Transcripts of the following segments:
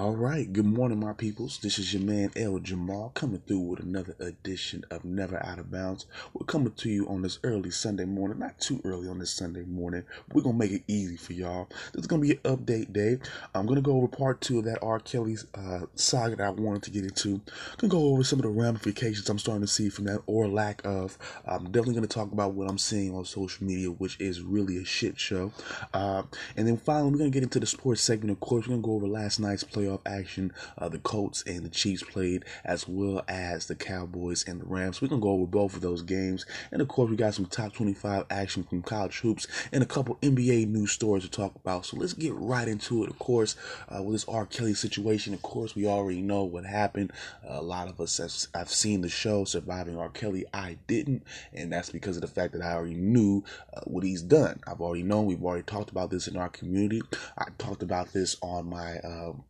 All right, good morning, my peoples. This is your man El Jamal coming through with another edition of Never Out of Bounds. We're coming to you on this early Sunday morning, not too early on this Sunday morning. We're gonna make it easy for y'all. This is gonna be an update day. I'm gonna go over part two of that R. Kelly's uh, saga that I wanted to get into. I'm gonna go over some of the ramifications I'm starting to see from that or lack of. I'm definitely gonna talk about what I'm seeing on social media, which is really a shit show. Uh, and then finally, we're gonna get into the sports segment. Of course, we're gonna go over last night's playoff playoff action. Uh, the Colts and the Chiefs played, as well as the Cowboys and the Rams. We're going to go over both of those games. And of course, we got some top 25 action from college hoops and a couple NBA news stories to talk about. So let's get right into it. Of course, uh, with this R. Kelly situation, of course, we already know what happened. Uh, a lot of us have, have seen the show Surviving R. Kelly. I didn't, and that's because of the fact that I already knew uh, what he's done. I've already known. We've already talked about this in our community. I talked about this on my um,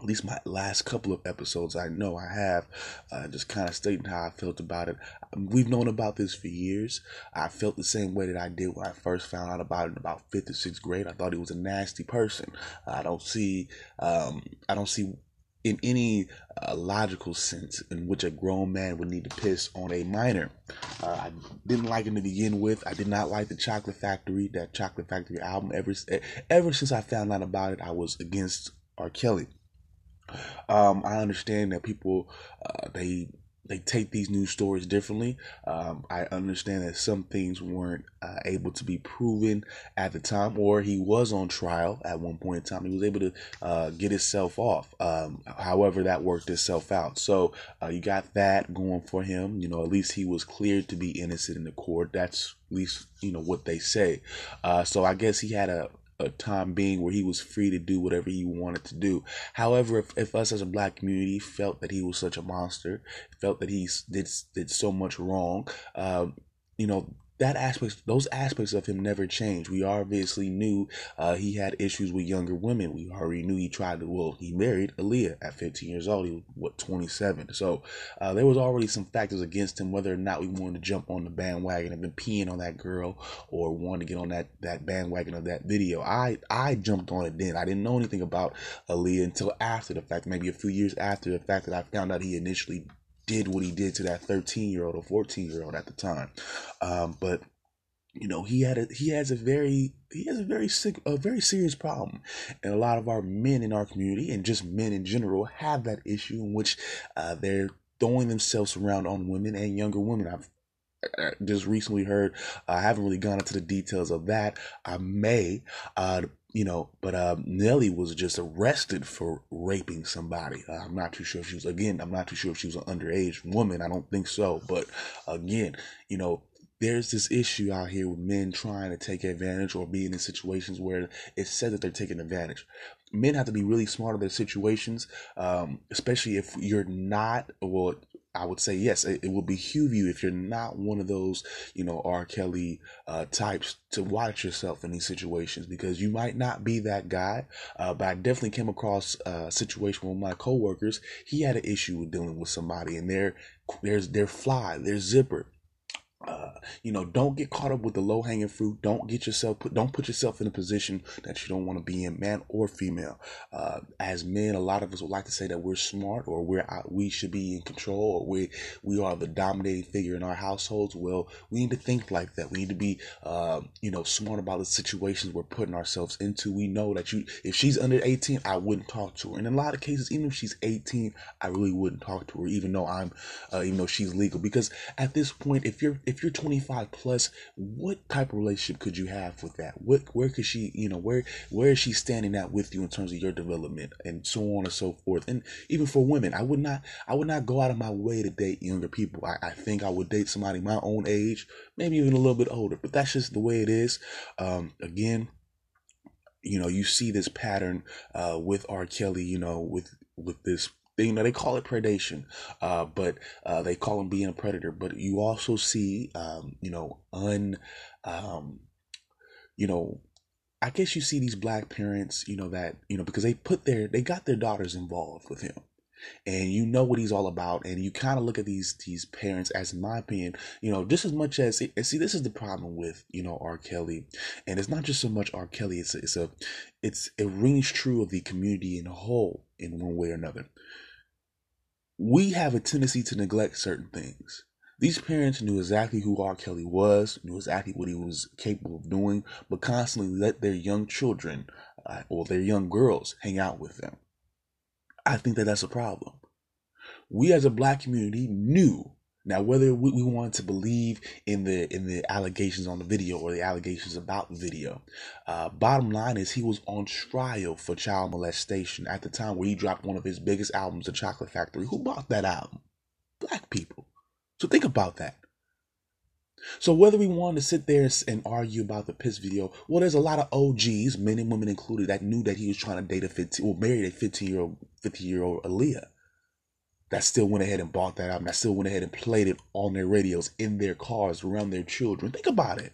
at least my last couple of episodes, I know I have, uh, just kind of stating how I felt about it. We've known about this for years. I felt the same way that I did when I first found out about it in about fifth or sixth grade. I thought he was a nasty person. I don't see, um, I don't see in any uh, logical sense in which a grown man would need to piss on a minor. Uh, I didn't like him to begin with. I did not like the Chocolate Factory, that Chocolate Factory album. Ever, ever since I found out about it, I was against R. Kelly. Um, I understand that people uh, they they take these news stories differently. Um, I understand that some things weren't uh, able to be proven at the time, or he was on trial at one point in time. He was able to uh, get himself off. Um, however, that worked itself out. So uh, you got that going for him. You know, at least he was cleared to be innocent in the court. That's at least you know what they say. Uh, so I guess he had a a time being where he was free to do whatever he wanted to do. However, if, if us as a black community felt that he was such a monster, felt that he did did so much wrong, um, you know, that aspect, those aspects of him never changed. We obviously knew uh, he had issues with younger women. We already knew he tried to. Well, he married Aaliyah at 15 years old. He was what 27. So uh, there was already some factors against him. Whether or not we wanted to jump on the bandwagon and been peeing on that girl, or wanted to get on that that bandwagon of that video, I I jumped on it then. I didn't know anything about Aaliyah until after the fact, maybe a few years after the fact that I found out he initially did what he did to that 13 year old or 14 year old at the time. Um, but you know he had a he has a very he has a very sick a very serious problem. And a lot of our men in our community and just men in general have that issue in which uh, they're throwing themselves around on women and younger women. I've just recently heard i haven't really gone into the details of that. I may uh, you know, but uh, Nelly was just arrested for raping somebody. Uh, I'm not too sure if she was, again, I'm not too sure if she was an underage woman. I don't think so. But again, you know, there's this issue out here with men trying to take advantage or being in situations where it's said that they're taking advantage. Men have to be really smart of their situations, um, especially if you're not, well, I would say yes, it, it will behoove you if you're not one of those, you know, R. Kelly uh, types to watch yourself in these situations because you might not be that guy. Uh, but I definitely came across a situation with my coworkers. He had an issue with dealing with somebody, and their there's their fly, their zipper uh, you know, don't get caught up with the low hanging fruit. Don't get yourself put. Don't put yourself in a position that you don't want to be in, man or female. Uh, as men, a lot of us would like to say that we're smart or we're out, we should be in control or we we are the dominating figure in our households. Well, we need to think like that. We need to be, uh, you know, smart about the situations we're putting ourselves into. We know that you, if she's under eighteen, I wouldn't talk to her. And in a lot of cases, even if she's eighteen, I really wouldn't talk to her, even though I'm, uh, even though she's legal, because at this point, if you're if you're 25 plus, what type of relationship could you have with that? What where could she, you know, where where is she standing at with you in terms of your development and so on and so forth? And even for women, I would not I would not go out of my way to date younger people. I, I think I would date somebody my own age, maybe even a little bit older, but that's just the way it is. Um, again, you know, you see this pattern uh, with R. Kelly, you know, with with this you know they call it predation uh, but uh, they call him being a predator. But you also see um, you know un um, you know i guess you see these black parents you know that you know because they put their they got their daughters involved with him. And you know what he's all about and you kind of look at these these parents as in my opinion you know just as much as and see this is the problem with you know r. Kelly. And it's not just so much r. Kelly it's a, it's a it's it rings true of the community in a whole in one way or another we have a tendency to neglect certain things these parents knew exactly who R. Kelly was, knew exactly what he was capable of doing, but constantly let their young children uh, or their young girls hang out with them. I think that that's a problem. We as a black community knew now whether we, wanted to believe in the in the allegations on the video or the allegations about the video. Uh, bottom line is he was on trial for child molestation at the time where he dropped one of his biggest albums, The Chocolate Factory. Who bought that album? Black people. So think about that. So whether we want to sit there and argue about the piss video, well, there's a lot of OGs, men and women included, that knew that he was trying to date a 15 or marry a 15 year old 50 year old Aaliyah. That still went ahead and bought that album. That still went ahead and played it on their radios, in their cars, around their children. Think about it.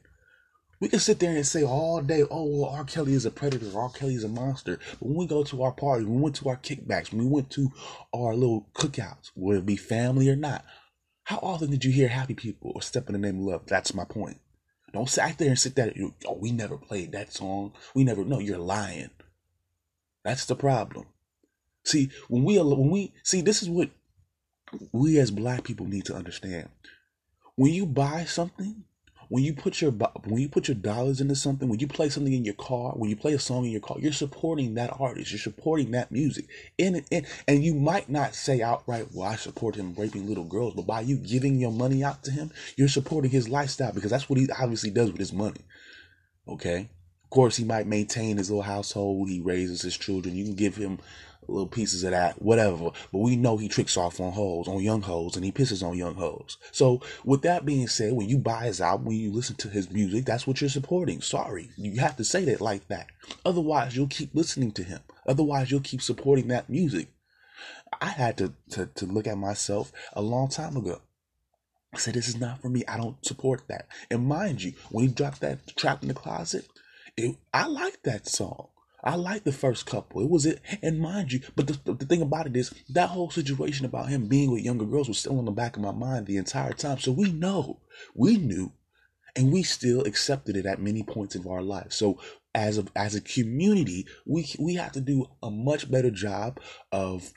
We can sit there and say all day, oh, well, R. Kelly is a predator, R. Kelly is a monster. But when we go to our parties, when we went to our kickbacks, when we went to our little cookouts, whether it be family or not, how often did you hear happy people or step in the name of love? That's my point. Don't sit there and sit there. Oh, we never played that song. We never. No, you're lying. That's the problem. See, when we when we see this is what we as black people need to understand. When you buy something, when you put your when you put your dollars into something, when you play something in your car, when you play a song in your car, you're supporting that artist. You're supporting that music. And and, and you might not say outright, "Well, I support him raping little girls," but by you giving your money out to him, you're supporting his lifestyle because that's what he obviously does with his money. Okay. Of course, he might maintain his little household. He raises his children. You can give him little pieces of that, whatever. But we know he tricks off on hoes, on young hoes, and he pisses on young hoes. So with that being said, when you buy his album, when you listen to his music, that's what you're supporting. Sorry, you have to say that like that. Otherwise, you'll keep listening to him. Otherwise, you'll keep supporting that music. I had to, to, to look at myself a long time ago. I said, this is not for me. I don't support that. And mind you, when he dropped that Trap in the Closet, it, I like that song. I like the first couple. It was it, and mind you, but the, the thing about it is that whole situation about him being with younger girls was still on the back of my mind the entire time. So we know, we knew, and we still accepted it at many points of our life. So as a as a community, we we have to do a much better job of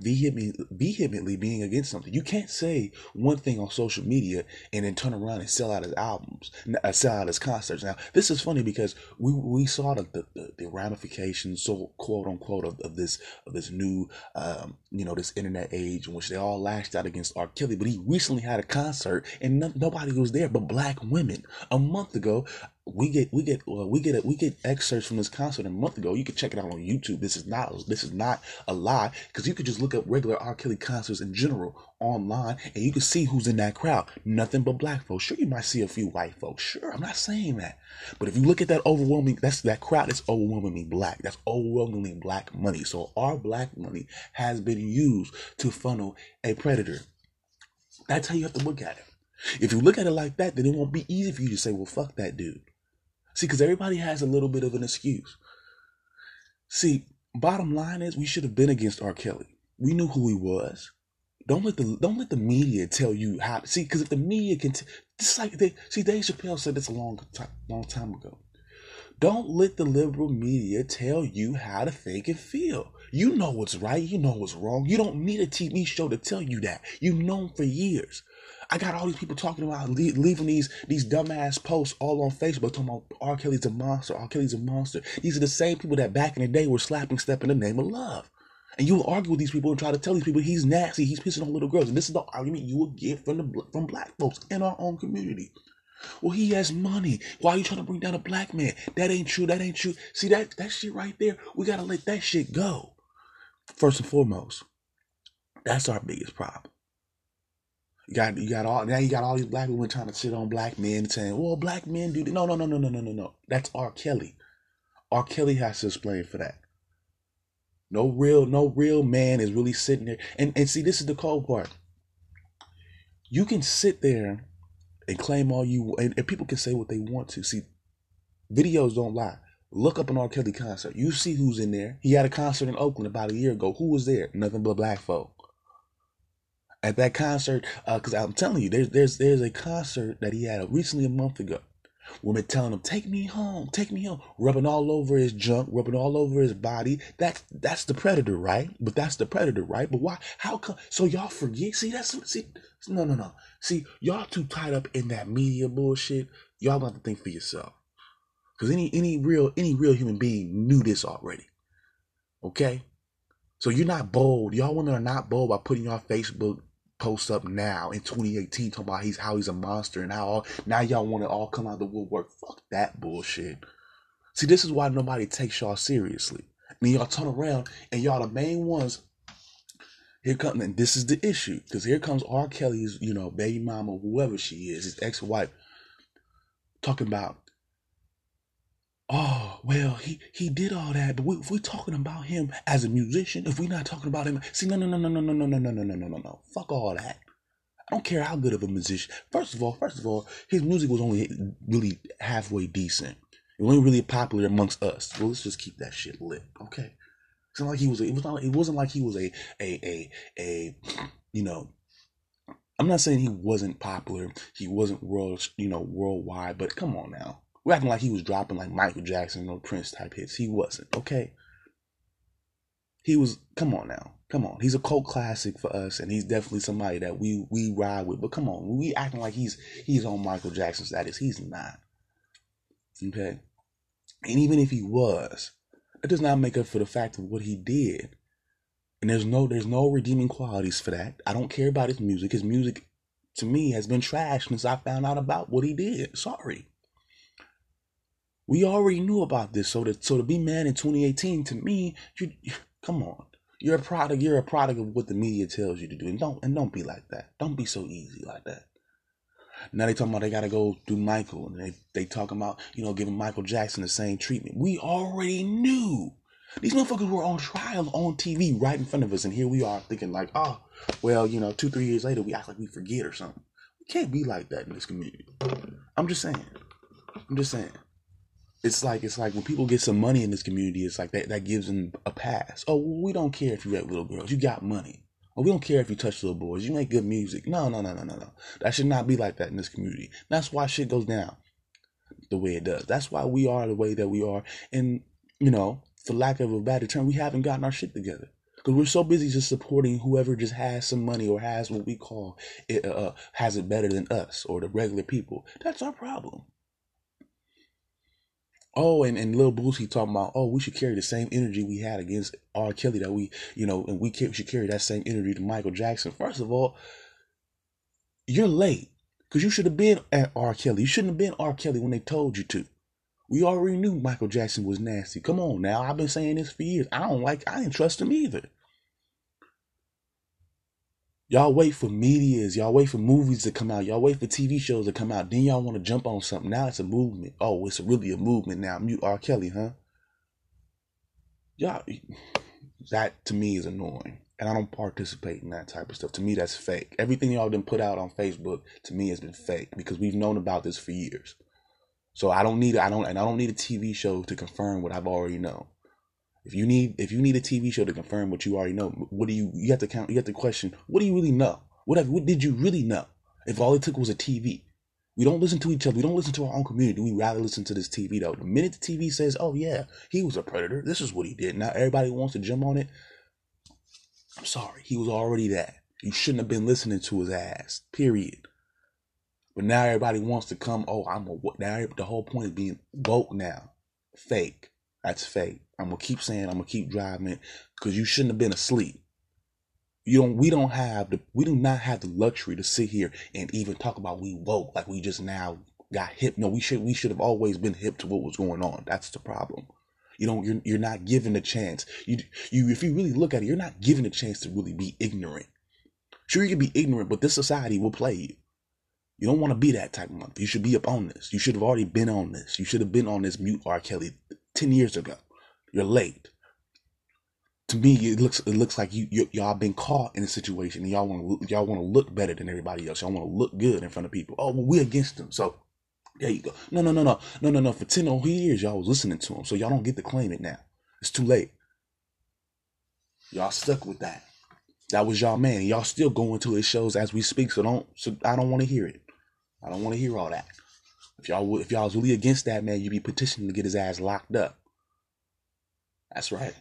vehemently, being against something. You can't say one thing on social media and then turn around and sell out his albums, uh, sell out his concerts. Now, this is funny because we we saw the the, the ramifications, so quote unquote, of, of this of this new um, you know this internet age in which they all lashed out against R. Kelly. But he recently had a concert and no, nobody was there but black women. A month ago, we get we get we get we get excerpts from this concert a month ago. You can check it out on YouTube. This is not this is not a lie because you could just look up regular R. Kelly concerts in general online and you can see who's in that crowd. Nothing but black folks. Sure, you might see a few white folks. Sure, I'm not saying that, but if you look at that overwhelming, that's that crowd is overwhelmingly black. That's overwhelmingly black money. So our black money has been used to funnel a predator. That's how you have to look at it. If you look at it like that, then it won't be easy for you to say, "Well, fuck that dude." See, because everybody has a little bit of an excuse. See, bottom line is we should have been against R. Kelly. We knew who he was. Don't let the don't let the media tell you how. See, because if the media can, t- just like they see, Dave Chappelle said this a long time, long time ago. Don't let the liberal media tell you how to think and feel. You know what's right. You know what's wrong. You don't need a TV show to tell you that. You've known for years. I got all these people talking about leaving these these dumbass posts all on Facebook talking about R. Kelly's a monster. R. Kelly's a monster. These are the same people that back in the day were slapping step in the name of love. And you will argue with these people and try to tell these people he's nasty, he's pissing on little girls. And this is the argument you will get from the from black folks in our own community. Well, he has money. Why are you trying to bring down a black man? That ain't true. That ain't true. See that that shit right there. We gotta let that shit go. First and foremost, that's our biggest problem. You got you got all now you got all these black women trying to sit on black men saying, well, black men do no no no no no no no no. That's R. Kelly. R. Kelly has to explain for that. No real, no real man is really sitting there. And and see, this is the cold part. You can sit there and claim all you and, and people can say what they want to. See, videos don't lie. Look up an R. Kelly concert. You see who's in there. He had a concert in Oakland about a year ago. Who was there? Nothing but black folk. At that concert, because uh, I'm telling you, there's there's there's a concert that he had recently a month ago. Women telling him, "Take me home, take me home," rubbing all over his junk, rubbing all over his body. That's that's the predator, right? But that's the predator, right? But why? How come? So y'all forget? See, that's see. No, no, no. See, y'all too tied up in that media bullshit. Y'all got to think for yourself. Because any any real any real human being knew this already. Okay? So you're not bold. Y'all women are not bold by putting your Facebook posts up now in 2018 talking about he's how he's a monster and how all, now y'all want to all come out the woodwork. Fuck that bullshit. See, this is why nobody takes y'all seriously. And y'all turn around and y'all the main ones. Here come and this is the issue because here comes R. Kelly's, you know, baby mama, whoever she is, his ex-wife, talking about oh well he he did all that but we, if we're talking about him as a musician if we're not talking about him see no no no no no no no no no no no no no fuck all that i don't care how good of a musician first of all first of all his music was only really halfway decent it wasn't really popular amongst us well let's just keep that shit lit okay it's not like he was a, it was not it wasn't like he was a a a a you know i'm not saying he wasn't popular he wasn't world you know worldwide but come on now we're acting like he was dropping like Michael Jackson or Prince type hits. He wasn't, okay? He was, come on now. Come on. He's a cult classic for us, and he's definitely somebody that we we ride with. But come on, we acting like he's he's on Michael Jackson status. He's not. Okay? And even if he was, that does not make up for the fact of what he did. And there's no there's no redeeming qualities for that. I don't care about his music. His music to me has been trash since I found out about what he did. Sorry. We already knew about this. So to so to be mad in 2018, to me, you come on. You're a product. You're a product of what the media tells you to do, and don't and don't be like that. Don't be so easy like that. Now they talking about they gotta go do Michael, and they they talking about you know giving Michael Jackson the same treatment. We already knew. These motherfuckers were on trial on TV right in front of us, and here we are thinking like, oh, well, you know, two three years later we act like we forget or something. We can't be like that in this community. I'm just saying. I'm just saying it's like it's like when people get some money in this community, it's like that that gives them a pass. Oh, we don't care if you rape little girls, you got money. Oh, we don't care if you touch little boys, you make good music. No, no, no, no, no, no. That should not be like that in this community. That's why shit goes down the way it does. That's why we are the way that we are. And you know, for lack of a better term, we haven't gotten our shit together because we're so busy just supporting whoever just has some money or has what we call it, uh, uh has it better than us or the regular people. That's our problem. Oh, and, and Lil Boosie talking about, oh, we should carry the same energy we had against R. Kelly that we, you know, and we should carry that same energy to Michael Jackson. First of all, you're late because you should have been at R. Kelly. You shouldn't have been R. Kelly when they told you to. We already knew Michael Jackson was nasty. Come on now. I've been saying this for years. I don't like, I didn't trust him either. Y'all wait for medias, y'all wait for movies to come out, y'all wait for TV shows to come out. Then y'all want to jump on something. Now it's a movement. Oh, it's really a movement now. Mute R. Kelly, huh? Y'all, that to me is annoying, and I don't participate in that type of stuff. To me, that's fake. Everything y'all done put out on Facebook to me has been fake because we've known about this for years. So I don't need I don't and I don't need a TV show to confirm what I've already known. If you need if you need a TV show to confirm what you already know, what do you you have to count? You have to question what do you really know? What have, what did you really know? If all it took was a TV, we don't listen to each other. We don't listen to our own community. We rather listen to this TV though. The minute the TV says, "Oh yeah, he was a predator. This is what he did," now everybody wants to jump on it. I'm sorry, he was already that. You shouldn't have been listening to his ass. Period. But now everybody wants to come. Oh, I'm a now. The whole point is being woke now. Fake. That's fake. I'm gonna keep saying. I'm gonna keep driving because you shouldn't have been asleep. You don't. We don't have the. We do not have the luxury to sit here and even talk about we woke like we just now got hip. No, we should. We should have always been hip to what was going on. That's the problem. You know, you're you're not given a chance. You you if you really look at it, you're not given a chance to really be ignorant. Sure, you can be ignorant, but this society will play you. You don't want to be that type of month. You should be up on this. You should have already been on this. You should have been on this mute R. Kelly 10 years ago. You're late. To me, it looks it looks like you, you y'all been caught in a situation and y'all want to y'all want to look better than everybody else. Y'all want to look good in front of people. Oh, well, we're against them, so There you go. No, no, no, no, no, no, no. For ten whole years, y'all was listening to him, so y'all don't get to claim it now. It's too late. Y'all stuck with that. That was y'all man. Y'all still going to his shows as we speak. So don't. So I don't want to hear it. I don't want to hear all that. If y'all if y'all was really against that man, you'd be petitioning to get his ass locked up. That's right.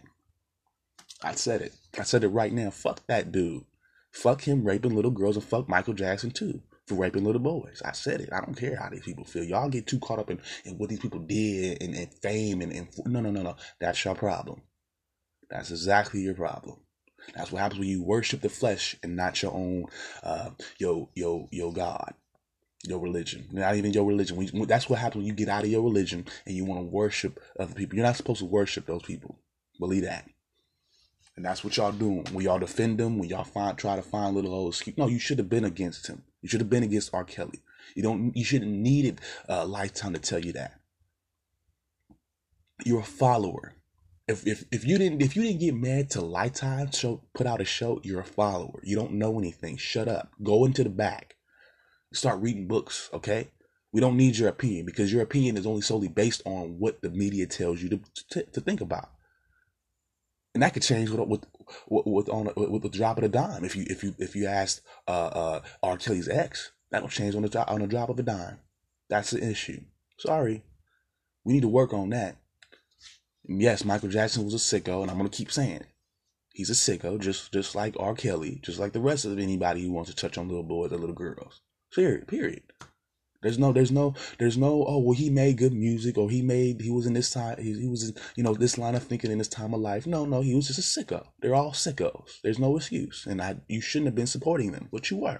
I said it. I said it right now. Fuck that dude. Fuck him raping little girls and fuck Michael Jackson too for raping little boys. I said it. I don't care how these people feel. Y'all get too caught up in, in what these people did and, and fame and, and no no no no. That's your problem. That's exactly your problem. That's what happens when you worship the flesh and not your own, uh, your your your God, your religion. Not even your religion. That's what happens when you get out of your religion and you want to worship other people. You're not supposed to worship those people. Believe that. And that's what y'all doing. When y'all defend them, when y'all find try to find little old excuse. No, you should have been against him. You should have been against R. Kelly. You don't. You shouldn't needed a lifetime to tell you that. You're a follower if, if if you didn't if you didn't get mad to Lifetime show put out a show, you're a follower. You don't know anything. Shut up. Go into the back. Start reading books, okay? We don't need your opinion because your opinion is only solely based on what the media tells you to to, to think about, and that could change with with with, with on a, with the drop of a dime. If you if you if you asked uh, uh, R. Kelly's ex, that'll change on the on a drop of a dime. That's the issue. Sorry, we need to work on that yes, Michael Jackson was a sicko, and I'm gonna keep saying it. He's a sicko, just just like R. Kelly, just like the rest of anybody who wants to touch on little boys or little girls. Period. Period. There's no, there's no, there's no. Oh well, he made good music, or he made, he was in this time, he, he was in, you know, this line of thinking in this time of life. No, no, he was just a sicko. They're all sickos. There's no excuse, and I, you shouldn't have been supporting them, but you were.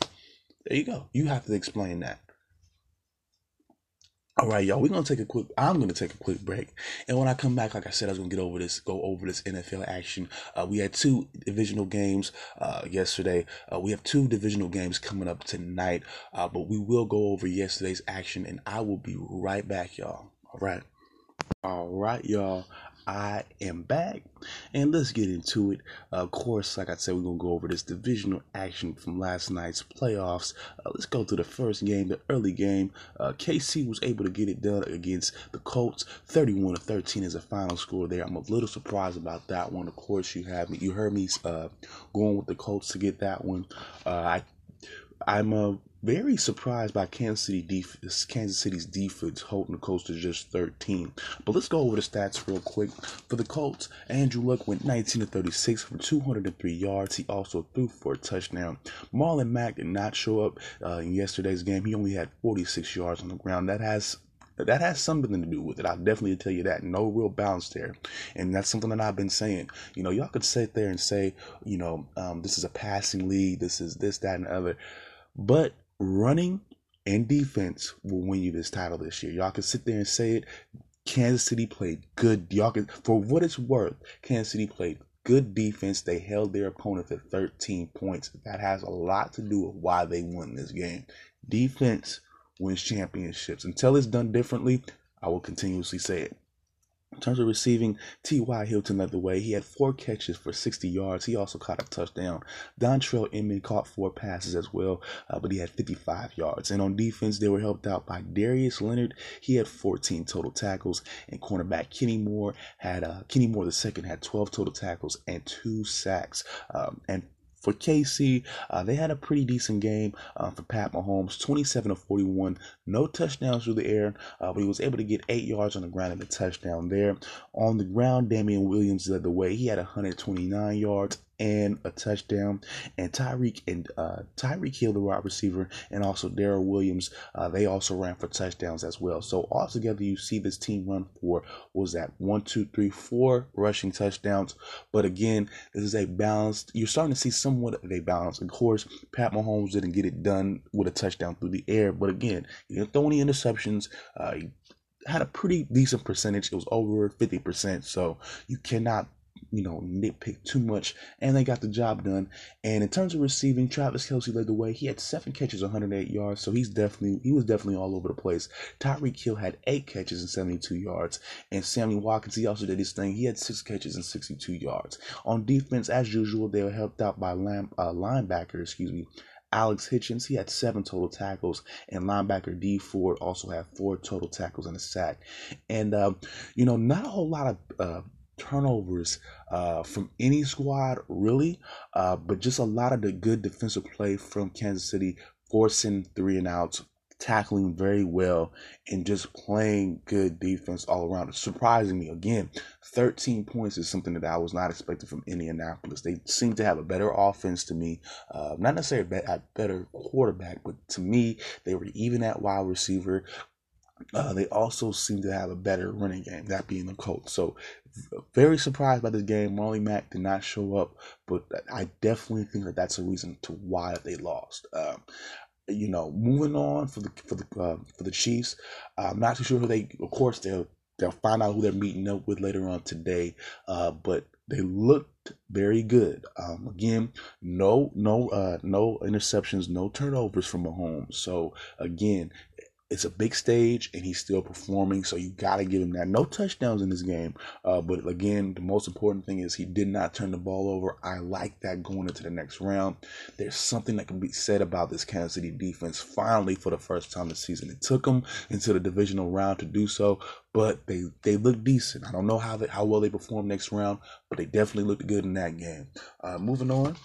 There you go. You have to explain that. All right, y'all. We're gonna take a quick. I'm gonna take a quick break, and when I come back, like I said, I was gonna get over this, go over this NFL action. Uh, we had two divisional games uh, yesterday. Uh, we have two divisional games coming up tonight, uh, but we will go over yesterday's action, and I will be right back, y'all. All right. All right, y'all. I am back, and let's get into it. Of course, like I said, we're gonna go over this divisional action from last night's playoffs. Uh, let's go to the first game, the early game. Uh, KC was able to get it done against the Colts, 31 to 13 is the final score there. I'm a little surprised about that one. Of course, you have me, you heard me uh, going with the Colts to get that one. Uh, I, I'm a very surprised by Kansas City def- Kansas City's defense holding the Colts to just 13. But let's go over the stats real quick. For the Colts, Andrew Luck went 19 to 36 for 203 yards. He also threw for a touchdown. Marlon Mack did not show up uh, in yesterday's game. He only had 46 yards on the ground. That has that has something to do with it. I'll definitely tell you that. No real balance there. And that's something that I've been saying. You know, y'all could sit there and say, you know, um, this is a passing league. This is this, that, and the other. But running and defense will win you this title this year. Y'all can sit there and say it. Kansas City played good. Y'all can, for what it's worth, Kansas City played good defense. They held their opponent to 13 points. That has a lot to do with why they won this game. Defense wins championships. Until it's done differently, I will continuously say it. In terms of receiving, T.Y. Hilton led the way. He had four catches for 60 yards. He also caught a touchdown. Dontrelle Inman caught four passes as well, uh, but he had 55 yards. And on defense, they were helped out by Darius Leonard. He had 14 total tackles. And cornerback Kenny Moore had uh, Kenny Moore the second had 12 total tackles and two sacks. Um, and for KC, uh, they had a pretty decent game uh, for Pat Mahomes, 27 to 41, no touchdowns through the air, uh, but he was able to get eight yards on the ground and a touchdown there. On the ground, Damien Williams led the way. He had 129 yards and a touchdown. And Tyreek and uh, Tyreek Hill, the wide receiver, and also Darrel Williams, uh, they also ran for touchdowns as well. So altogether, you see this team run for was that one, two, three, four rushing touchdowns. But again, this is a balanced. You're starting to see somewhat of a balance. Of course, Pat Mahomes didn't get it done with a touchdown through the air, but again, he didn't throw any interceptions. Uh, had a pretty decent percentage. It was over 50%. So you cannot you know, nitpick too much, and they got the job done. And in terms of receiving, Travis Kelce led the way. He had seven catches, 108 yards, so he's definitely he was definitely all over the place. Tyreek Hill had eight catches and 72 yards, and Sammy Watkins he also did his thing. He had six catches and 62 yards. On defense, as usual, they were helped out by line, uh, linebacker, excuse me, Alex Hitchens, he had seven total tackles, and linebacker Dee Ford also had four total tackles and a sack. And, um, you know, not a whole lot of uh, turnovers uh, from any squad, really, uh, but just a lot of the good defensive play from Kansas City, forcing three and outs, tackling very well, and just playing good defense all around. Surprising me again, 13 points is something that I was not expecting from Indianapolis. They seem to have a better offense to me, uh, not necessarily a better quarterback, but to me, they were even at wide receiver. Uh, they also seem to have a better running game, that being the Colts. So, very surprised by this game. Marlon Mack did not show up, but I definitely think that that's a reason to why they lost. Um, you know, moving on for the for the uh, for the Chiefs. I'm not too sure who they. Of course, they'll they'll find out who they're meeting up with later on today. Uh, but they looked very good. Um, again, no no uh, no interceptions, no turnovers from Mahomes. So again, it's a big stage and he's still performing, so you got to give him that. No touchdowns in this game, uh, but again, the most important thing is he did not turn the ball over. I like that going into the next round. There's something that can be said about this Kansas City defense. Finally, for the first time this season, it took them into the divisional round to do so, but they they look decent. I don't know how they, how well they perform next round, but they definitely looked good in that game. Uh, moving on.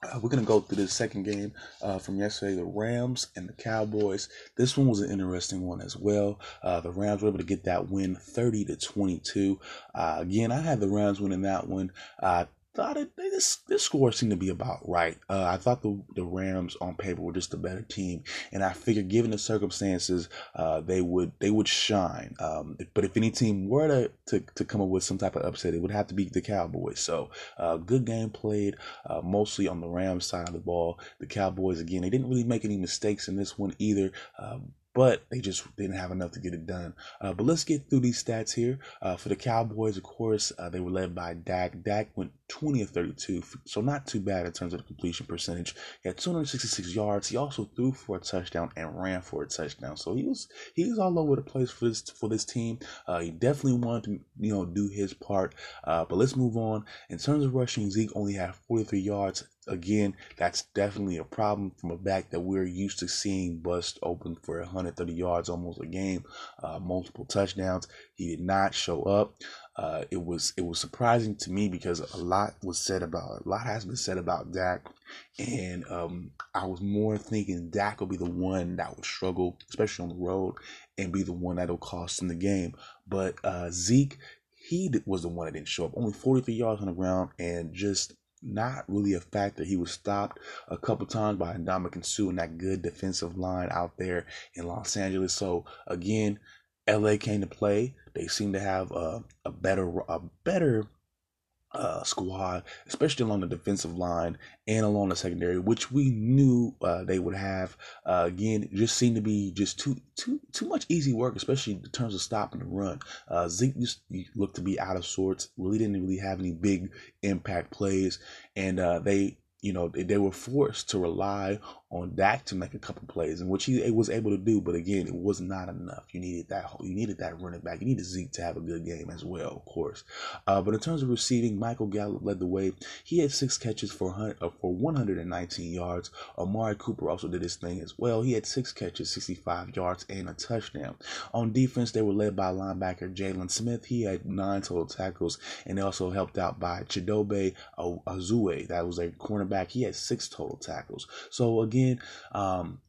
Uh, we're going to go through the second game uh, from yesterday the Rams and the Cowboys. This one was an interesting one as well. Uh, the Rams were able to get that win 30 to 22. Uh, again, I had the Rams winning that one. Uh, thought it, this this score seemed to be about right. Uh, I thought the the Rams on paper were just a better team, and I figured given the circumstances, uh, they would they would shine. Um, but if any team were to, to, to come up with some type of upset, it would have to be the Cowboys. So uh, good game played, uh, mostly on the Rams side of the ball. The Cowboys again, they didn't really make any mistakes in this one either. Um, but they just didn't have enough to get it done. Uh, but let's get through these stats here. Uh, for the Cowboys, of course, uh, they were led by Dak. Dak went 20 of 32, so not too bad in terms of the completion percentage. He had 266 yards. He also threw for a touchdown and ran for a touchdown. So he was he was all over the place for this for this team. Uh, he definitely wanted to you know do his part. Uh, but let's move on. In terms of rushing, Zeke only had 43 yards again, that's definitely a problem from a back that we're used to seeing bust open for 130 yards almost a game, uh, multiple touchdowns. He did not show up. Uh, it was it was surprising to me because a lot was said about a lot has been said about Dak, and um, I was more thinking Dak will be the one that would struggle, especially on the road, and be the one that'll cost in the game. But uh, Zeke, he was the one that didn't show up. Only 43 yards on the ground, and just not really a factor. He was stopped a couple times by Ndamukong Suh and that good defensive line out there in Los Angeles. So again, LA came to play. They seem to have a, a better a better uh, squad, especially along the defensive line and along the secondary, which we knew uh, they would have. Uh, again, just seemed to be just too too too much easy work, especially in terms of stopping the run. Uh, Zeke just looked to be out of sorts. Really didn't really have any big impact plays, and uh, they you know, they were forced to rely on Dak to make a couple plays, and which he was able to do. But again, it was not enough. You needed that. You needed that running back. You needed Zeke to have a good game as well, of course. Uh, but in terms of receiving, Michael Gallup led the way. He had six catches for uh, for 119 yards. Amari Cooper also did his thing as well. He had six catches, 65 yards, and a touchdown. On defense, they were led by linebacker Jaylon Smith. He had nine total tackles, and they also helped out by Chidobe Awuzie. That was a cornerback. He had six total tackles. So again again. Um,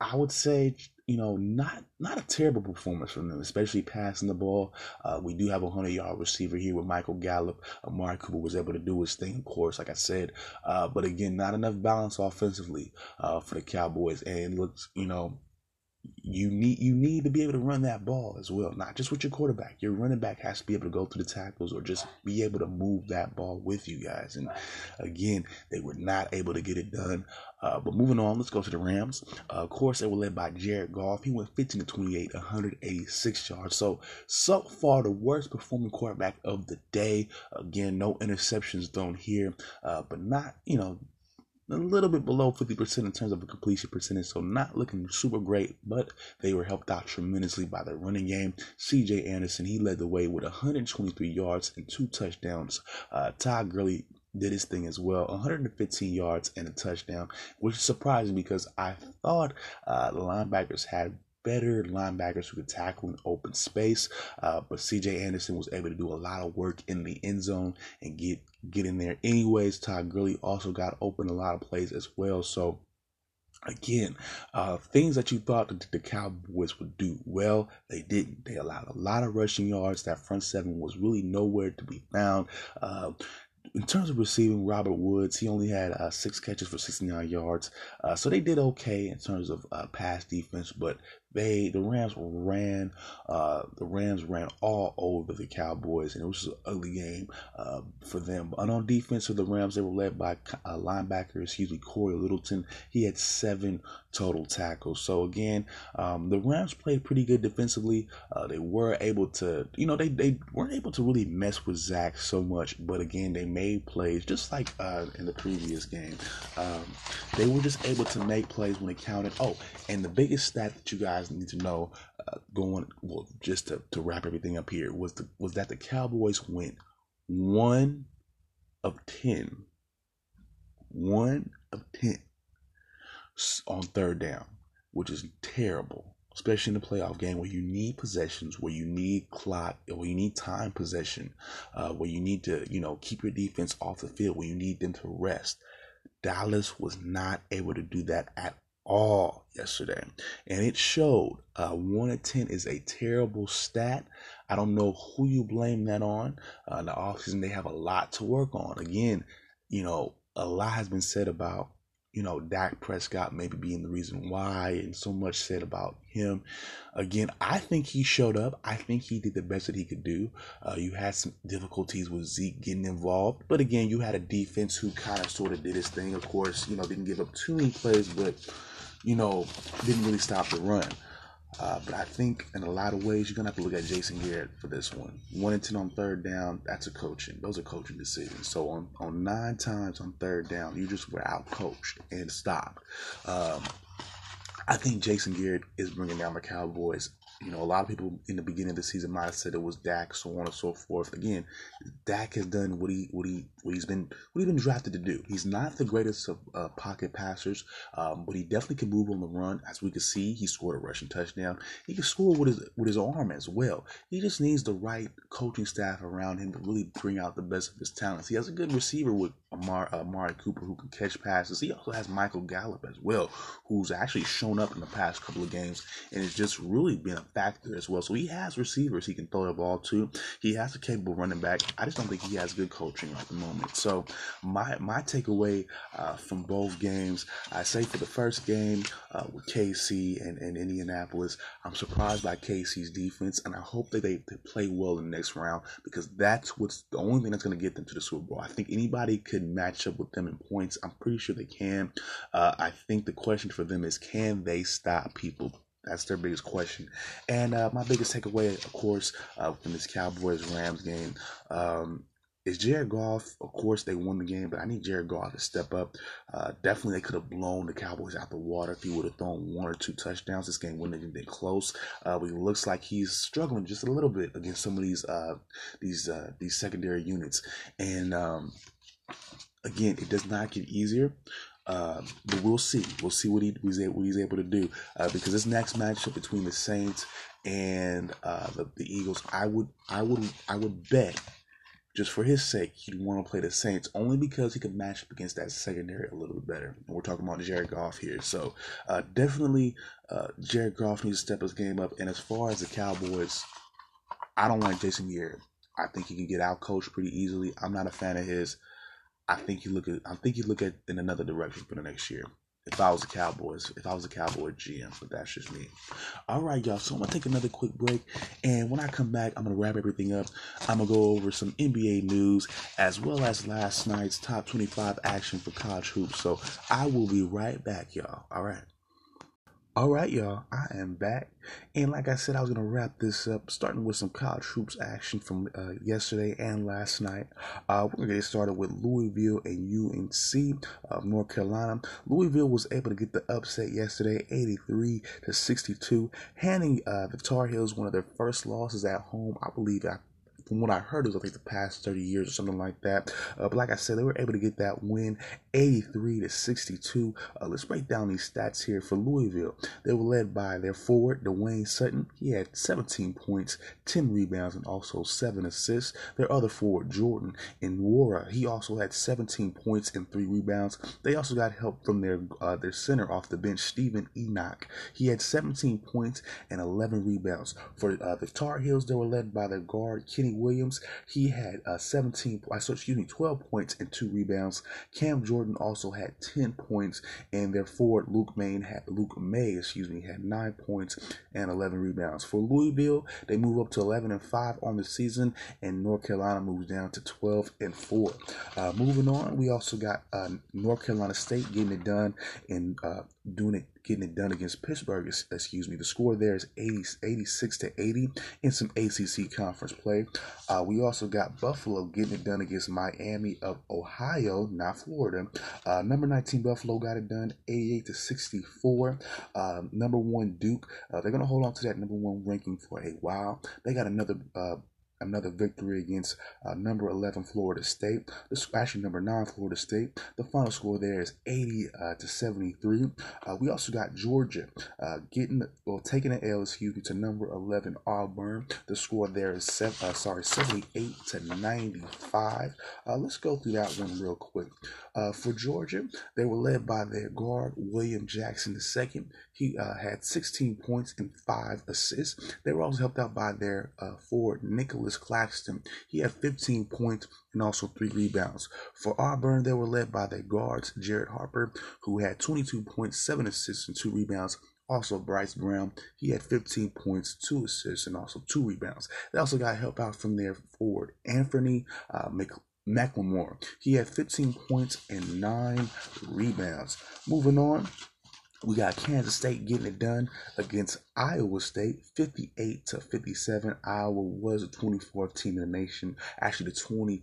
I would say, you know, not not a terrible performance from them, especially passing the ball. Uh, we do have a hundred yard receiver here with Michael Gallup. Amari Cooper was able to do his thing, of course, like I said. Uh, but again, not enough balance offensively uh, for the Cowboys, and looks, you know, you need you need to be able to run that ball as well, not just with your quarterback. Your running back has to be able to go through the tackles or just be able to move that ball with you guys. And again, they were not able to get it done. Uh, but moving on, let's go to the Rams. Uh, of course, they were led by Jared Goff. He went 15 to 28, 186 yards. So so far, the worst performing quarterback of the day. Again, no interceptions thrown here, uh, but not you know a little bit below 50% in terms of a completion percentage, so not looking super great, but they were helped out tremendously by the running game. CJ Anderson, he led the way with 123 yards and two touchdowns. Uh, Todd Gurley did his thing as well 115 yards and a touchdown, which is surprising because I thought uh, the linebackers had better linebackers who could tackle in open space. Uh, but CJ Anderson was able to do a lot of work in the end zone and get get in there anyways. Todd Gurley also got open a lot of plays as well. So again, uh, things that you thought that the Cowboys would do well, they didn't. They allowed a lot of rushing yards. That front seven was really nowhere to be found. Uh, in terms of receiving, Robert Woods, he only had uh, six catches for 69 yards. Uh, so they did okay in terms of uh, pass defense, but they the Rams ran uh, the Rams ran all over the Cowboys, and it was an ugly game uh, for them. But on defense for the Rams, they were led by a uh, linebacker, excuse me, Cory Littleton. He had seven total tackles. So again, um, the Rams played pretty good defensively. Uh, they were able to, you know, they they weren't able to really mess with Zach so much, but again, they made plays just like uh, in the previous game. Um, they were just able to make plays when it counted. Oh, and the biggest stat that you guys guys need to know uh, going well just to, to wrap everything up here was the was that the Cowboys went one of ten, one of ten on third down, which is terrible, especially in the playoff game where you need possessions, where you need clock, where you need time possession, uh, where you need to you know keep your defense off the field, where you need them to rest. Dallas was not able to do that at all yesterday, and it showed. Uh, one of ten is a terrible stat. I don't know who you blame that on. Uh, in the offseason, they have a lot to work on. Again, you know, a lot has been said about you know, Dak Prescott maybe being the reason why, and so much said about him. Again, I think he showed up. I think he did the best that he could do. Uh, you had some difficulties with Zeke getting involved, but again, you had a defense who kind of sort of did his thing. Of course, you know, didn't give up too many plays, but you know, didn't really stop the run. Uh, but I think in a lot of ways you're gonna have to look at Jason Garrett for this one. One and ten on third down, that's a coaching. Those are coaching decisions. So on, on nine times on third down, you just were out coached and stopped. Um, I think Jason Garrett is bringing down the Cowboys you know, a lot of people in the beginning of the season might have said it was Dak, so on and so forth. Again, Dak has done what he what he what he's been what he's been drafted to do. He's not the greatest of uh, pocket passers, um, but he definitely can move on the run. As we can see, he scored a rushing touchdown. He can score with his with his arm as well. He just needs the right coaching staff around him to really bring out the best of his talents. He has a good receiver with Amar, uh, Amari Cooper who can catch passes. He also has Michael Gallup as well, who's actually shown up in the past couple of games and has just really been a factor as well. So he has receivers he can throw the ball to. He has a capable running back. I just don't think he has good coaching at the moment. So my my takeaway uh, from both games, I say for the first game uh, with KC and, and Indianapolis, I'm surprised by KC's defense, and I hope that they, they play well in the next round because that's what's the only thing that's going to get them to the Super Bowl. I think anybody could match up with them in points. I'm pretty sure they can. Uh, I think the question for them is can they stop people that's their biggest question. And uh, my biggest takeaway, of course, uh, from this Cowboys Rams game um, is Jared Goff. Of course, they won the game, but I need Jared Goff to step up. Uh, definitely, they could have blown the Cowboys out the water if he would have thrown one or two touchdowns. This game wouldn't have been close. Uh, but it looks like he's struggling just a little bit against some of these uh, these uh, these secondary units. And um, again, it does not get easier. Uh, but we'll see. We'll see what, he, what he's able to do uh, because this next matchup between the Saints and uh, the, the Eagles, I would I would I would bet just for his sake he'd want to play the Saints only because he could match up against that secondary a little bit better. And we're talking about Jared Goff here, so uh, definitely uh, Jared Goff needs to step his game up. And as far as the Cowboys, I don't like Jason Garrett. I think he can get out coached pretty easily. I'm not a fan of his. I think you look at I think you look at in another direction for the next year. If I was a Cowboys, if I was a Cowboy GM, but that's just me. All right, y'all. So I'm gonna take another quick break, and when I come back, I'm gonna wrap everything up. I'm gonna go over some NBA news as well as last night's top 25 action for college hoops. So I will be right back, y'all. All right. All right, y'all, I am back. And like I said, I was going to wrap this up, starting with some college hoops action from uh, yesterday and last night. Uh, we're going to get started with Louisville and UNC of North Carolina. Louisville was able to get the upset yesterday, 83 to 62, handing uh, the Tar Heels one of their first losses at home, I believe, from what I heard, it was think the past 30 years or something like that. Uh, but like I said, they were able to get that win 83 to 62. Uh, let's break down these stats here for Louisville. They were led by their forward, Dwayne Sutton. He had 17 points, 10 rebounds, and also 7 assists. Their other forward, Jordan Nwora, he also had 17 points and 3 rebounds. They also got help from their uh, their center off the bench, Steven Enoch. He had 17 points and 11 rebounds. For uh, the Tar Heels, they were led by their guard, Kenny Williams. He had uh, 17, excuse me, 12 points and 2 rebounds. Cam Jordan also had 10 points, and their forward, Luke Maine, had Luke Maye, excuse me, had 9 points and 11 rebounds. For Louisville, they move up to 11 and 5 on the season, and North Carolina moves down to 12 and 4. Uh, moving on, we also got uh, North Carolina State getting it done in uh, doing it getting it done against Pittsburgh. Excuse me. The score there is 80, 86 to 80 in some ACC conference play. Uh, we also got Buffalo getting it done against Miami of Ohio, not Florida. Uh, number 19 Buffalo got it done 88 to 64. Uh, number one Duke, uh, they're going to hold on to that number one ranking for a while. They got another uh, another victory against uh, number 11 Florida State. This actually number 9 Florida State. The final score there is 80 uh, to 73. Uh, we also got Georgia uh, getting well taking an L to number 11 Auburn. The score there is seven, uh, sorry 78 to 95. Uh, let's go through that one real quick. for Georgia, they were led by their guard William Jackson II. He had 16 points and five assists. They were also helped out by their forward Nicolas Claxton. He had 15 points and also three rebounds. For Auburn, they were led by their guards, Jared Harper, who had 22 points, seven assists, and two rebounds. Also, Bryce Brown, he had 15 points, two assists, and also two rebounds. They also got help out from their forward, Anthony uh, Mc- McLemore. He had 15 points and nine rebounds. Moving on, we got Kansas State getting it done against Iowa State, 58 to 57. Iowa was the 24th team in the nation, actually the 20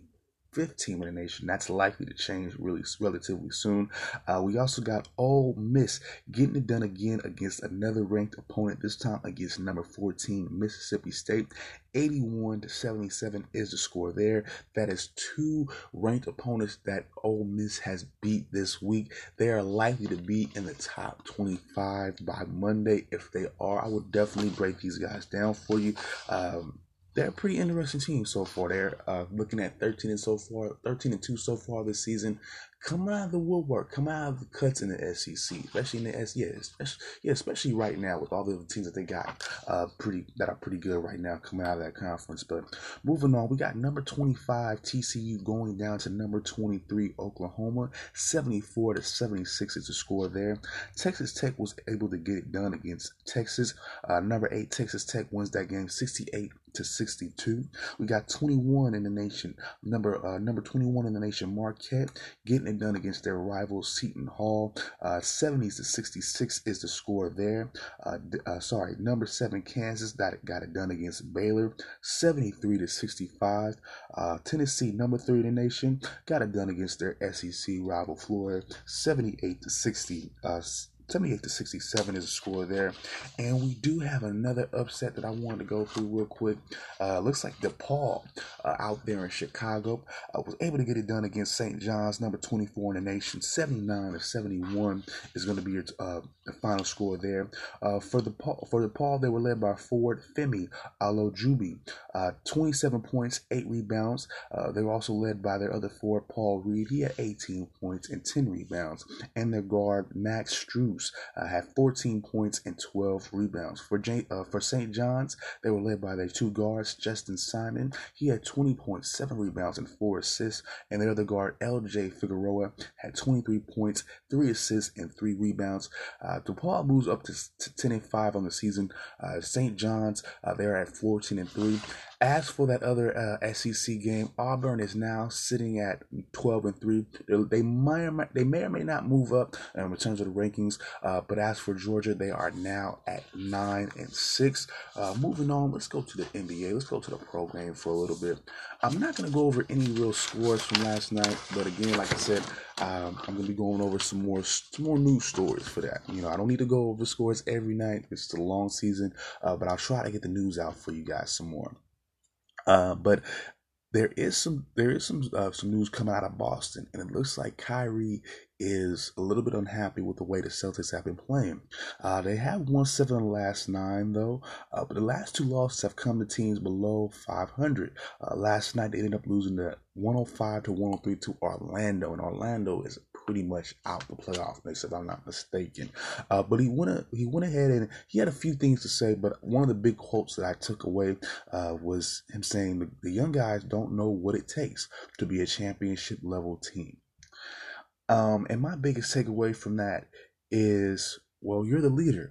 fifth team in the nation. That's likely to change really relatively soon. Uh, we also got Ole Miss getting it done again against another ranked opponent. This time against number 14 Mississippi State. 81 to 77 is the score there. That is two ranked opponents that Ole Miss has beat this week. They are likely to be in the top 25 by Monday. If they are, I would definitely break these guys down for you. Um, they're a pretty interesting team so far. They're uh, looking at 13 and so far, 13 and 2 so far this season coming out of the woodwork, coming out of the cuts in the SEC, especially in the S. Yeah, especially, yeah, especially right now with all the teams that they got, uh, pretty that are pretty good right now coming out of that conference. But moving on, we got number twenty five TCU going down to number twenty three Oklahoma, seventy four to seventy six is the score there. Texas Tech was able to get it done against Texas. Uh, number eight Texas Tech wins that game sixty eight to 62. We got 21 in the nation. Number uh, number 21 in the nation, Marquette, getting it done against their rival Seton Hall. Uh, 70s to 66 is the score there. Uh, uh, sorry, number seven Kansas got it, got it done against Baylor. 73 to 65. Uh, Tennessee, number three in the nation, got it done against their SEC rival Florida. 78 to 60. Uh, 78 to 67 is a score there. And we do have another upset that I wanted to go through real quick. Uh, looks like DePaul uh, out there in Chicago uh, was able to get it done against St. John's, number 24 in the nation. 79 to 71 is going to be your, uh, final score there. Uh, for the for DePaul, they were led by Ford Femi Olujobi, uh, 27 points, 8 rebounds. Uh, they were also led by their other forward, Paul Reed. He had 18 points and 10 rebounds. And their guard, Max Strus, uh, had 14 points and 12 rebounds. For J- uh, for St. John's, they were led by their two guards, Justin Simon. He had 20 points, 7 rebounds, and 4 assists. And their other guard, LJ Figueroa, had 23 points, 3 assists, and 3 rebounds. Uh, DePaul moves up to, to 10 and 5 on the season. Uh, St. John's, uh, they're at 14 and 3. As for that other uh, SEC game, Auburn is now sitting at 12 and 3. They, may or may, they may or may not move up um, in terms of the rankings, uh, but as for Georgia, they are now at 9 and 6. Uh, moving on, let's go to the NBA. Let's go to the program for a little bit. I'm not going to go over any real scores from last night, but again, like I said, um, I'm going to be going over some more some more news stories for that. You know, I don't need to go over scores every night. It's a long season, uh, but I'll try to get the news out for you guys some more. Uh, but there is some there is some uh, some news coming out of Boston, and it looks like Kyrie is a little bit unhappy with the way the Celtics have been playing. Uh, they have won seven of the last nine though, uh, but the last two losses have come to teams below 500. Uh, last night they ended up losing the 105 to 103 to Orlando, and Orlando is pretty much out the playoff mix if I'm not mistaken. Uh, but he went a, he went ahead and he had a few things to say, but one of the big quotes that I took away uh, was him saying the, young guys don't know what it takes to be a championship level team. Um, and my biggest takeaway from that is, well, you're the leader.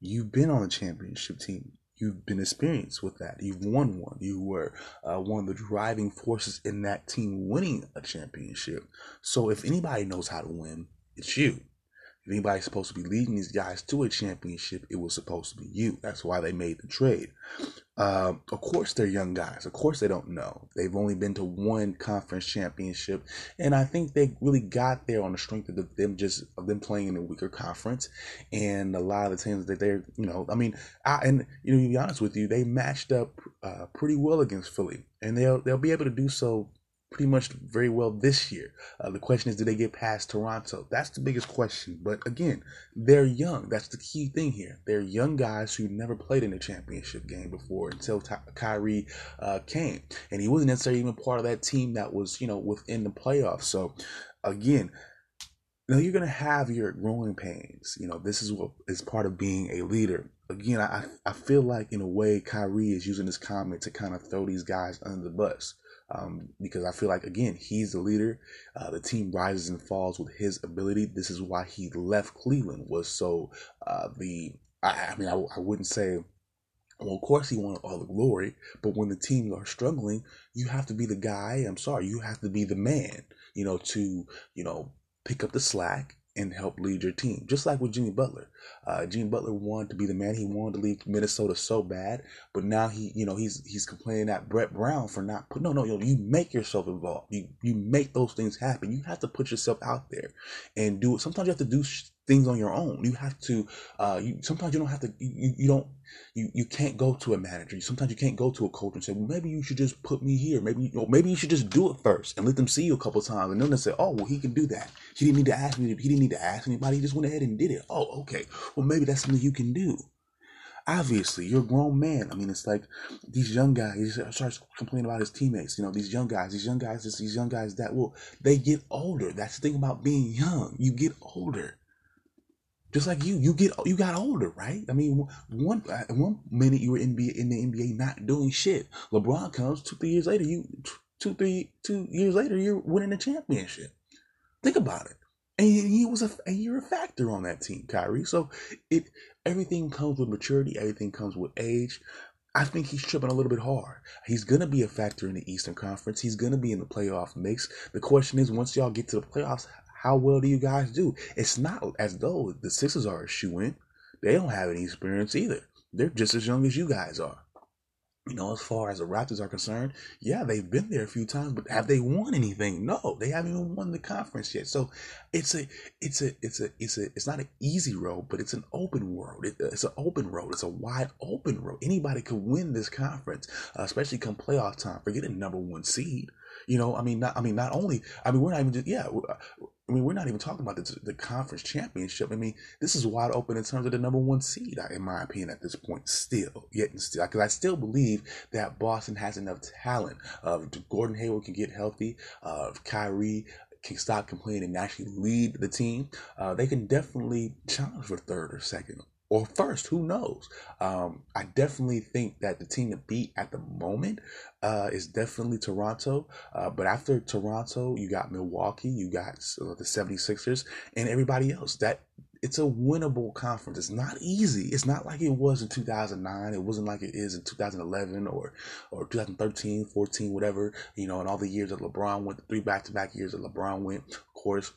You've been on a championship team. You've been experienced with that. You've won one. You were uh, one of the driving forces in that team winning a championship. So if anybody knows how to win, it's you. If anybody's supposed to be leading these guys to a championship, it was supposed to be you. That's why they made the trade. Uh, of course, they're young guys. Of course, they don't know. They've only been to one conference championship, and I think they really got there on the strength of them just of them playing in a weaker conference, and a lot of the teams that they're, you know, I mean, I, and you know, to be honest with you, they matched up uh, pretty well against Philly, and they'll they'll be able to do so pretty much very well this year. Uh, the question is, do they get past Toronto? That's the biggest question. But again, they're young. That's the key thing here. They're young guys who never played in a championship game before until Ty- Kyrie uh, came, and he wasn't necessarily even part of that team that was, you know, within the playoffs. So, again. Now you're gonna have your growing pains. You know this is what is part of being a leader. Again, I I feel like in a way Kyrie is using this comment to kind of throw these guys under the bus um, because I feel like again he's the leader. Uh, the team rises and falls with his ability. This is why he left Cleveland. Was so uh, the I, I mean I, I wouldn't say well, of course, he wanted all the glory, but when the teams are struggling, you have to be the guy. I'm sorry, you have to be the man, you know, to, you know, pick up the slack and help lead your team. Just like with Jimmy Butler. Uh, Jimmy Butler wanted to be the man. He wanted to leave Minnesota so bad, but now he, you know, he's he's complaining at Brett Brown for not put. No, no, know, you make yourself involved. You you make those things happen. You have to put yourself out there and do it. Sometimes you have to do things on your own. You have to. Uh, you sometimes you don't have to. You, you don't. You, you can't go to a manager. Sometimes you can't go to a coach and say, well, maybe you should just put me here. Maybe you know, maybe you should just do it first and let them see you a couple times, and then they say, oh, well, he can do that. He didn't need to ask me. He didn't need to ask anybody. He just went ahead and did it. Oh, okay. Well, maybe that's something you can do. Obviously, you're a grown man. I mean, it's like these young guys. He starts complaining about his teammates. You know, these young guys, these young guys, these young guys that will they get older. That's the thing about being young. You get older just like you, you get you got older, right? I mean, one one minute you were in, the NBA not doing shit. LeBron comes two three years later, you two three two years later you're winning a championship. Think about it, and he was a and you're a factor on that team, Kyrie. So it everything comes with maturity, everything comes with age. I think he's tripping a little bit hard. He's to be a factor in the Eastern Conference. He's to be in the playoff mix. The question is, once y'all get to the playoffs, how well do you guys do? It's not as though the Sixers are a shoe in. They don't have any experience either. They're just as young as you guys are. You know, as far as the Raptors are concerned, yeah, they've been there a few times, but have they won anything? No, they haven't even won the conference yet. So it's a, it's a, it's a, it's a, it's not an easy road, but it's an open road. It, it's an open road. It's a wide open road. Anybody could win this conference, especially come playoff time. Forget a number one seed. You know, I mean, not, I mean, not only, I mean, we're not even just, yeah, I mean, we're not even talking about the, the conference championship. I mean, this is wide open in terms of the number one seed, in my opinion, at this point. Still, yet and still, because I still believe that Boston has enough talent. Uh, Gordon Hayward can get healthy. Uh, Kyrie can stop complaining and actually lead the team. Uh, they can definitely challenge for third or second or first. Who knows? Um, I definitely think that the team to beat at the moment uh, is definitely Toronto. Uh, but after Toronto, you got Milwaukee, you got uh, the 76ers, and everybody else. That it's a winnable conference. It's not easy. It's not like it was in 2009. It wasn't like it is in 2011 or or 2013, 14, whatever. You know, and all the years that LeBron went, three back to back years that LeBron went. Of course,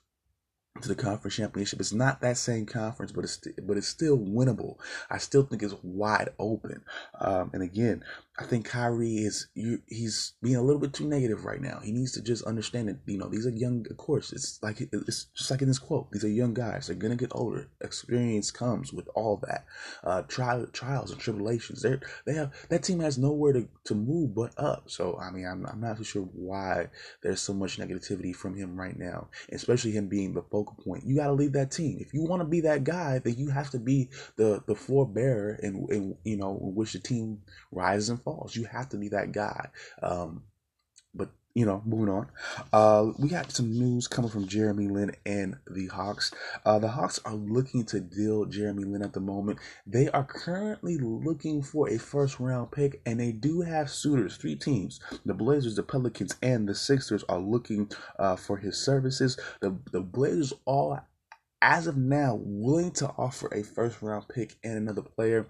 to the conference championship. It's not that same conference, but it's but it's still winnable. I still think it's wide open. Um, and again, I think Kyrie is you, he's being a little bit too negative right now. He needs to just understand that you know these are young. Of course, it's like it's just like in this quote. These are young guys. They're gonna get older. Experience comes with all that. Uh, trial, trials and tribulations. They they have that team has nowhere to, to move but up. So I mean, I'm I'm not too sure why there's so much negativity from him right now, especially him being the focal point. You got to leave that team if you want to be that guy. Then you have to be the the forebearer and and you know in which the team rises and falls. You have to be that guy. Um, but you know, moving on. Uh, we got some news coming from Jeremy Lin and the Hawks. Uh, the Hawks are looking to deal Jeremy Lin at the moment. They are currently looking for a first round pick, and they do have suitors. Three teams: the Blazers, the Pelicans, and the Sixers are looking uh, for his services. The the Blazers all, as of now, willing to offer a first round pick and another player.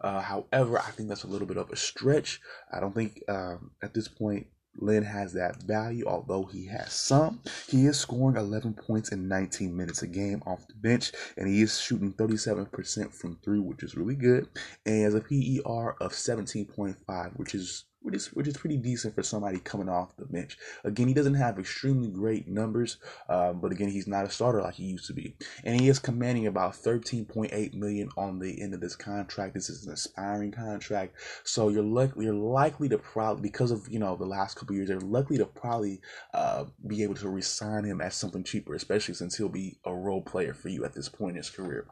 Uh, however, I think that's a little bit of a stretch. I don't think um, at this point Lin has that value, although he has some. He is scoring 11 points in 19 minutes a game off the bench, and he is shooting 37% from three, which is really good. And has a PER of 17.5, which is which is which is pretty decent for somebody coming off the bench. Again, he doesn't have extremely great numbers, uh, but again, he's not a starter like he used to be, and he is commanding about 13.8 million on the end of this contract. This is an aspiring contract, so you're likely you're likely to probably because of you know the last couple years, they're likely to probably uh, be able to resign him as something cheaper, especially since he'll be a role player for you at this point in his career.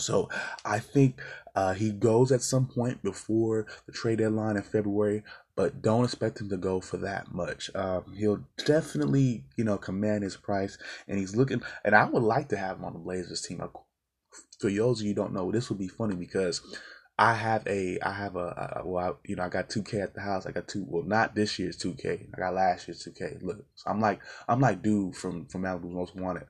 So I think uh, he goes at some point before the trade deadline in February, but don't expect him to go for that much. Um, he'll definitely, you know, command his price, and he's looking. And I would like to have him on the Blazers team. For those of you don't know, this would be funny because I have a, I have a, well, I, you know, I got 2K at the house. I got two, well, not this year's 2K. I got last year's 2K. Look, so I'm like, I'm like dude from from Malibu's Most Wanted.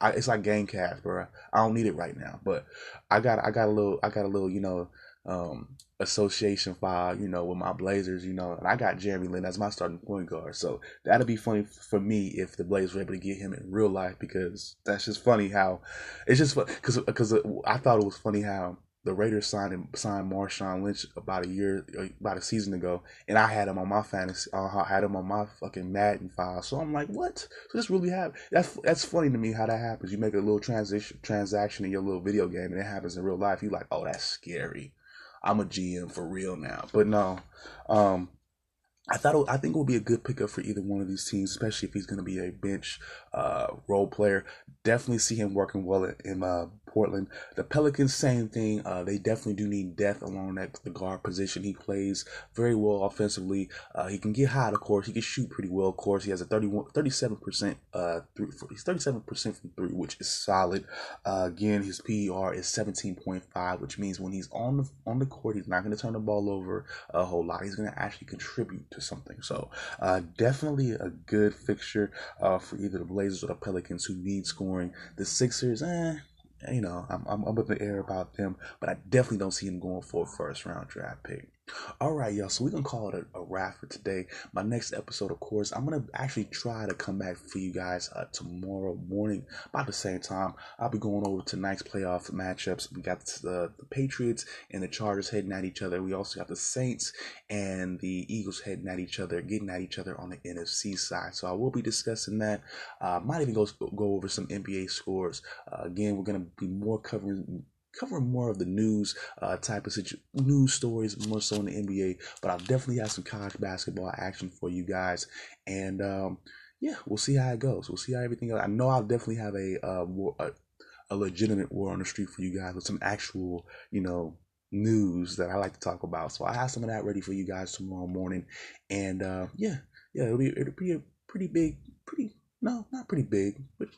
I, it's like game cash, bro. I don't need it right now, but I got I got a little I got a little you know um, association file, you know, with my Blazers, you know, and I got Jeremy Lin as my starting point guard. So that'll be funny for me if the Blazers were able to get him in real life because that's just funny how it's just because because I thought it was funny how the Raiders signed signed Marshawn Lynch about a year, about a season ago, and I had him on my fantasy. I had him on my fucking Madden file. So I'm like, what? So this really happened? That's that's funny to me how that happens. You make a little transition transaction in your little video game, and it happens in real life. You're like, oh, that's scary. I'm a GM for real now. But no, um, I thought it, I think it would be a good pickup for either one of these teams, especially if he's going to be a bench uh, role player. Definitely see him working well in, in uh, Portland. The Pelicans, same thing. Uh, they definitely do need depth along that the guard position. He plays very well offensively. Uh, he can get hot, of course. He can shoot pretty well, of course. He has a 31, 37% uh, he's 37% from three, which is solid. Uh, again, his PER is 17.5, which means when he's on the on the court, he's not going to turn the ball over a whole lot. He's going to actually contribute to something. So, uh, definitely a good fixture uh, for either the Blazers or the Pelicans who need scoring. The Sixers, eh you know, I'm, I'm up in the air about them, but I definitely don't see him going for a first round draft pick. All right, y'all. So we're gonna call it a, a wrap for today. My next episode, of course, I'm gonna actually try to come back for you guys uh, tomorrow morning about the same time. I'll be going over tonight's playoff matchups. We got the, the Patriots and the Chargers heading at each other. We also got the Saints and the Eagles heading at each other, getting at each other on the NFC side. So I will be discussing that. Uh, might even go go over some NBA scores. Uh, again, we're gonna be more covering covering more of the news uh, type of situ- news stories, more so in the NBA. But I'll definitely have some college basketball action for you guys, and um, yeah, we'll see how it goes. We'll see how everything. Goes. I know I'll definitely have a, uh, a a legitimate war on the street for you guys with some actual, you know, news that I like to talk about. So I have some of that ready for you guys tomorrow morning, and uh, yeah, yeah, it'll be it'll be a pretty big, pretty no, not pretty big, but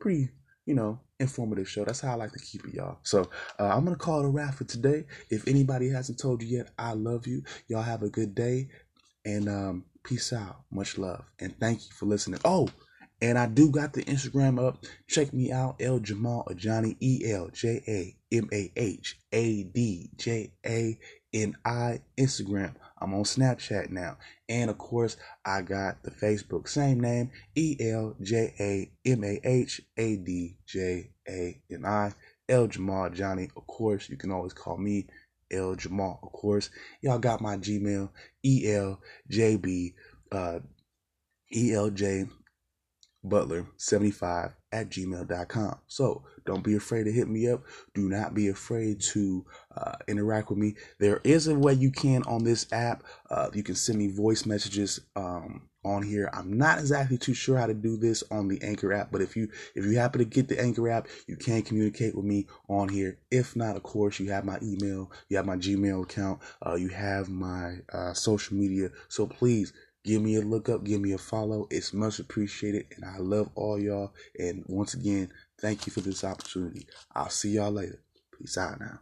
pretty you know, informative show. That's how I like to keep it, y'all. So uh, I'm gonna call it a wrap for today. If anybody hasn't told you yet, I love you. Y'all have a good day, and um, peace out. Much love, and thank you for listening. Oh, and I do got the Instagram up. Check me out, El Jamal Ajani, E L J A M A H A D J A N I Instagram. I'm on Snapchat now. And of course, I got the Facebook, same name, E L J A M A H A D J A N I, El Jamal Johnny. Of course, you can always call me El Jamal. Of course, y'all got my Gmail, E L J B, uh, E L J butler75 at gmail.com. So don't be afraid to hit me up. Do not be afraid to uh, interact with me. There is a way you can on this app. Uh, you can send me voice messages um, on here. I'm not exactly too sure how to do this on the Anchor app, but if you if you happen to get the Anchor app, you can communicate with me on here. If not, of course, you have my email, you have my Gmail account, uh, you have my uh, social media. So please Give me a look up, give me a follow. It's much appreciated, and I love all y'all. And once again, thank you for this opportunity. I'll see y'all later. Peace out now.